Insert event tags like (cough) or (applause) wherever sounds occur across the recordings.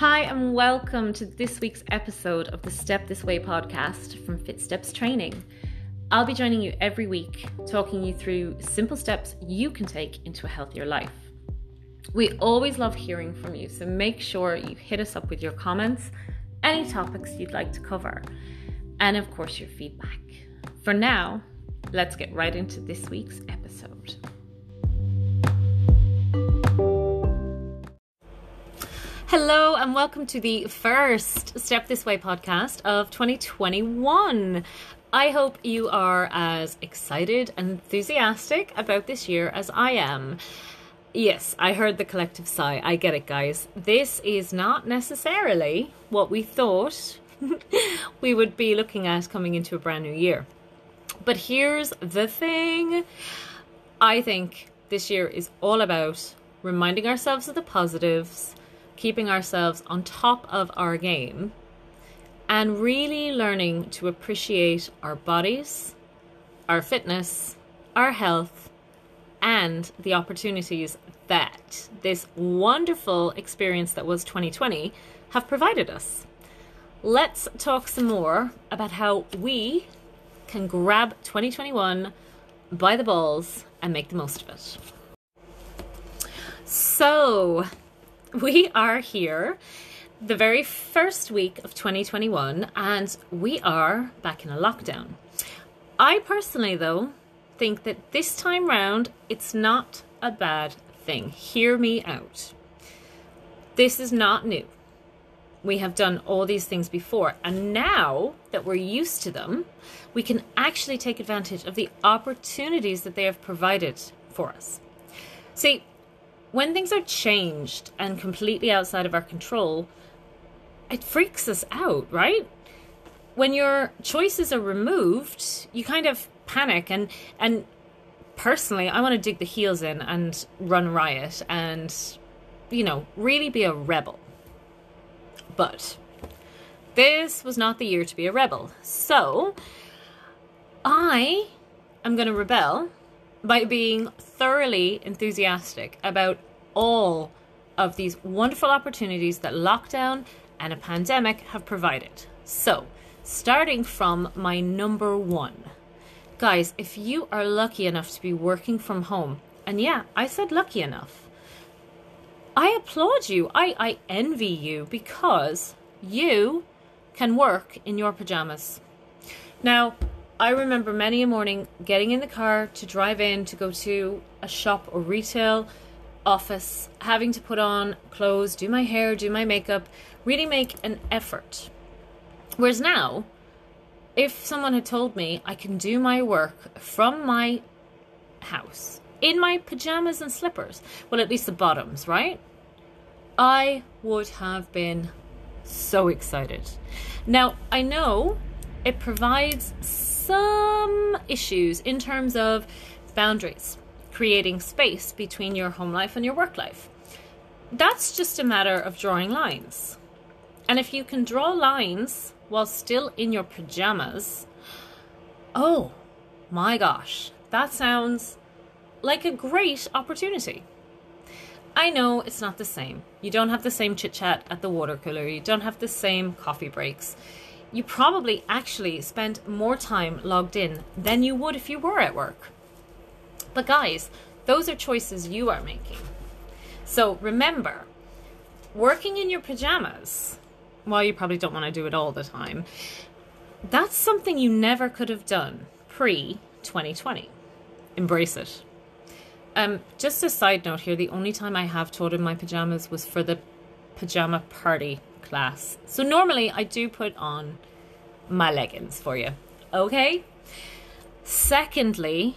Hi, and welcome to this week's episode of the Step This Way podcast from FitSteps Training. I'll be joining you every week, talking you through simple steps you can take into a healthier life. We always love hearing from you, so make sure you hit us up with your comments, any topics you'd like to cover, and of course, your feedback. For now, let's get right into this week's episode. Hello, and welcome to the first Step This Way podcast of 2021. I hope you are as excited and enthusiastic about this year as I am. Yes, I heard the collective sigh. I get it, guys. This is not necessarily what we thought (laughs) we would be looking at coming into a brand new year. But here's the thing I think this year is all about reminding ourselves of the positives keeping ourselves on top of our game and really learning to appreciate our bodies, our fitness, our health, and the opportunities that this wonderful experience that was 2020 have provided us. Let's talk some more about how we can grab 2021 by the balls and make the most of it. So, we are here the very first week of 2021 and we are back in a lockdown. I personally, though, think that this time round it's not a bad thing. Hear me out. This is not new. We have done all these things before, and now that we're used to them, we can actually take advantage of the opportunities that they have provided for us. See, when things are changed and completely outside of our control, it freaks us out, right? When your choices are removed, you kind of panic and and personally, I want to dig the heels in and run riot and you know, really be a rebel. But this was not the year to be a rebel. So, I am going to rebel by being thoroughly enthusiastic about all of these wonderful opportunities that lockdown and a pandemic have provided. So, starting from my number one. Guys, if you are lucky enough to be working from home, and yeah, I said lucky enough, I applaud you. I, I envy you because you can work in your pajamas. Now, I remember many a morning getting in the car to drive in to go to a shop or retail office, having to put on clothes, do my hair, do my makeup, really make an effort. Whereas now, if someone had told me I can do my work from my house in my pajamas and slippers, well, at least the bottoms, right? I would have been so excited. Now, I know it provides some issues in terms of boundaries, creating space between your home life and your work life. That's just a matter of drawing lines. And if you can draw lines while still in your pajamas, oh my gosh, that sounds like a great opportunity. I know it's not the same. You don't have the same chit chat at the water cooler, you don't have the same coffee breaks you probably actually spend more time logged in than you would if you were at work. But guys, those are choices you are making. So remember, working in your pajamas, while you probably don't want to do it all the time, that's something you never could have done pre 2020. Embrace it. Um, just a side note here the only time I have taught in my pajamas was for the pajama party class. So normally I do put on my leggings for you. Okay? Secondly,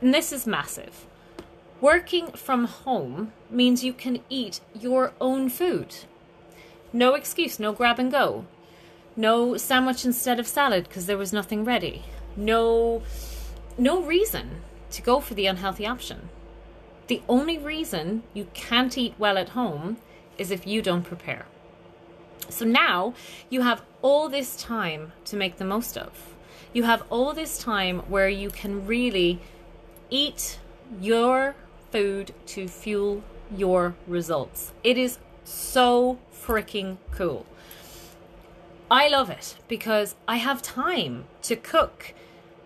and this is massive. Working from home means you can eat your own food. No excuse, no grab and go. No sandwich instead of salad because there was nothing ready. No no reason to go for the unhealthy option. The only reason you can't eat well at home is if you don't prepare. So now you have all this time to make the most of. You have all this time where you can really eat your food to fuel your results. It is so freaking cool. I love it because I have time to cook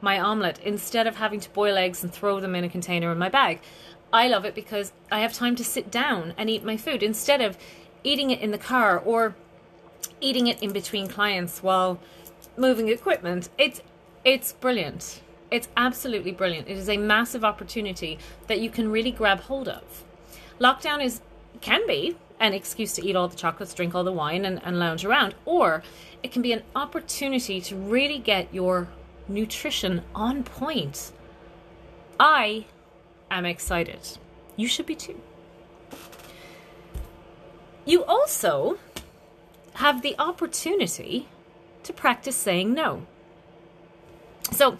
my omelette instead of having to boil eggs and throw them in a container in my bag. I love it because I have time to sit down and eat my food instead of eating it in the car or eating it in between clients while moving equipment. It's it's brilliant. It's absolutely brilliant. It is a massive opportunity that you can really grab hold of. Lockdown is can be an excuse to eat all the chocolates, drink all the wine, and, and lounge around, or it can be an opportunity to really get your nutrition on point. I am excited. You should be too. You also have the opportunity to practice saying no. So,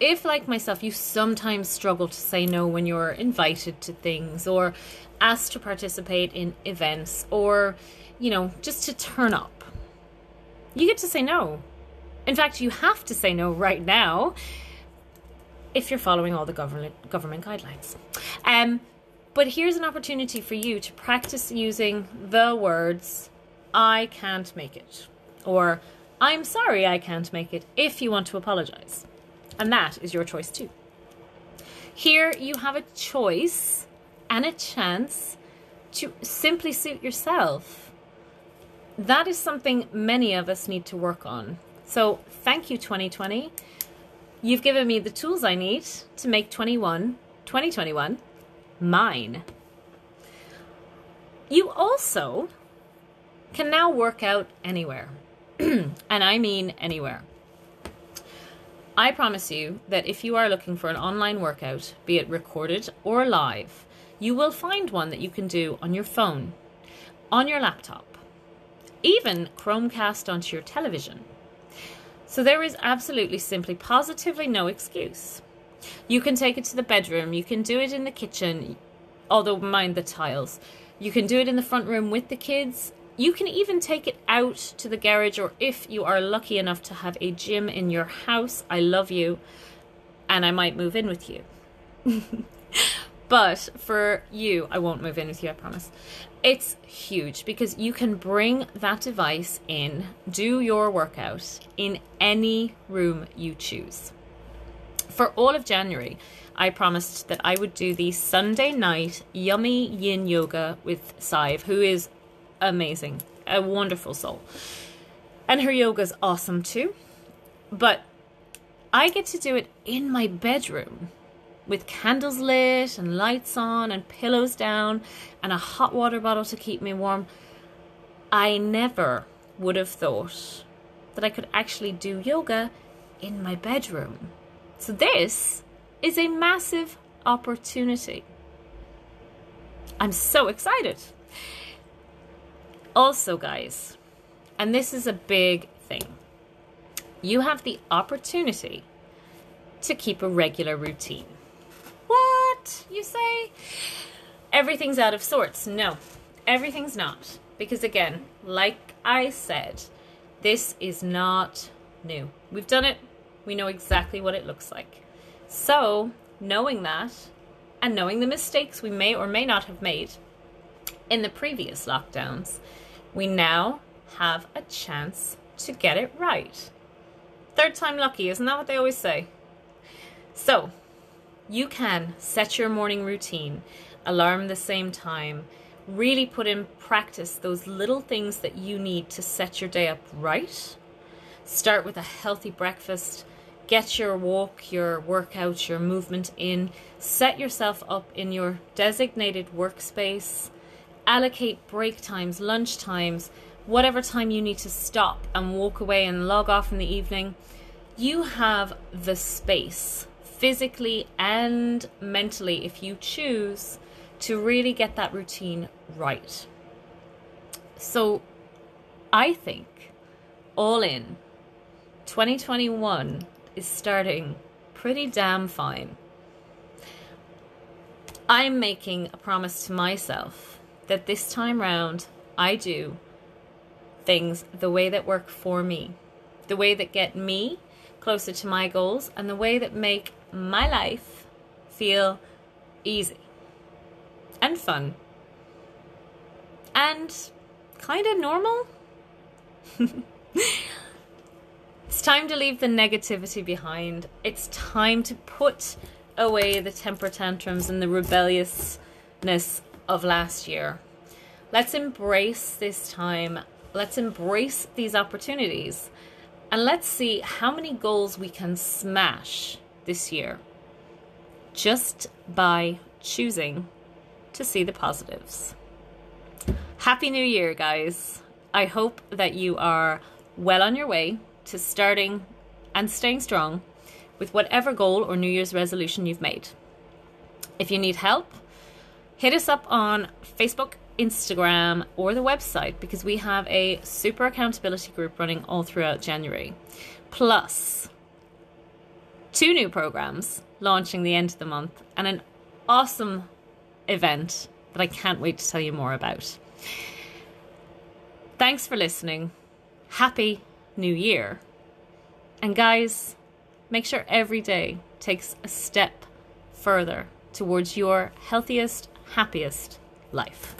if, like myself, you sometimes struggle to say no when you're invited to things or asked to participate in events or, you know, just to turn up, you get to say no. In fact, you have to say no right now if you're following all the government government guidelines. Um, but here's an opportunity for you to practice using the words I can't make it or I'm sorry I can't make it if you want to apologize. And that is your choice too. Here you have a choice and a chance to simply suit yourself. That is something many of us need to work on. So, thank you, 2020. You've given me the tools I need to make 21, 2021 mine. You also can now work out anywhere. (clears throat) and I mean anywhere. I promise you that if you are looking for an online workout, be it recorded or live, you will find one that you can do on your phone, on your laptop, even Chromecast onto your television. So there is absolutely simply positively no excuse. You can take it to the bedroom, you can do it in the kitchen, although mind the tiles. You can do it in the front room with the kids, you can even take it out to the garage, or if you are lucky enough to have a gym in your house, I love you, and I might move in with you. (laughs) but for you, I won't move in with you, I promise. It's huge because you can bring that device in, do your workout in any room you choose. For all of January, I promised that I would do the Sunday night yummy yin yoga with Sive, who is amazing. A wonderful soul. And her yoga is awesome too. But I get to do it in my bedroom with candles lit and lights on and pillows down and a hot water bottle to keep me warm. I never would have thought that I could actually do yoga in my bedroom. So, this is a massive opportunity. I'm so excited. Also, guys, and this is a big thing, you have the opportunity to keep a regular routine. What? You say? Everything's out of sorts. No, everything's not. Because again, like I said, this is not new. We've done it, we know exactly what it looks like. So, knowing that, and knowing the mistakes we may or may not have made in the previous lockdowns, we now have a chance to get it right. Third time lucky, isn't that what they always say? So, you can set your morning routine, alarm the same time, really put in practice those little things that you need to set your day up right. Start with a healthy breakfast, get your walk, your workout, your movement in, set yourself up in your designated workspace allocate break times, lunch times, whatever time you need to stop and walk away and log off in the evening, you have the space physically and mentally, if you choose, to really get that routine right. So I think all in 2021 is starting pretty damn fine. I'm making a promise to myself that this time round I do things the way that work for me, the way that get me closer to my goals, and the way that make my life feel easy and fun and kind of normal. (laughs) it's time to leave the negativity behind. It's time to put away the temper tantrums and the rebelliousness of last year. Let's embrace this time. Let's embrace these opportunities. And let's see how many goals we can smash this year just by choosing to see the positives. Happy New Year, guys. I hope that you are well on your way to starting and staying strong with whatever goal or New Year's resolution you've made. If you need help, hit us up on Facebook, Instagram, or the website because we have a super accountability group running all throughout January. Plus, two new programs launching the end of the month and an awesome event that I can't wait to tell you more about. Thanks for listening. Happy New Year. And guys, make sure every day takes a step further towards your healthiest, happiest life.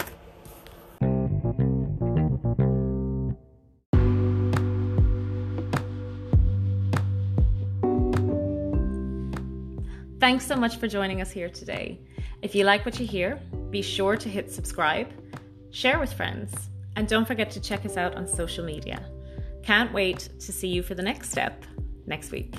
Thanks so much for joining us here today. If you like what you hear, be sure to hit subscribe, share with friends, and don't forget to check us out on social media. Can't wait to see you for the next step next week.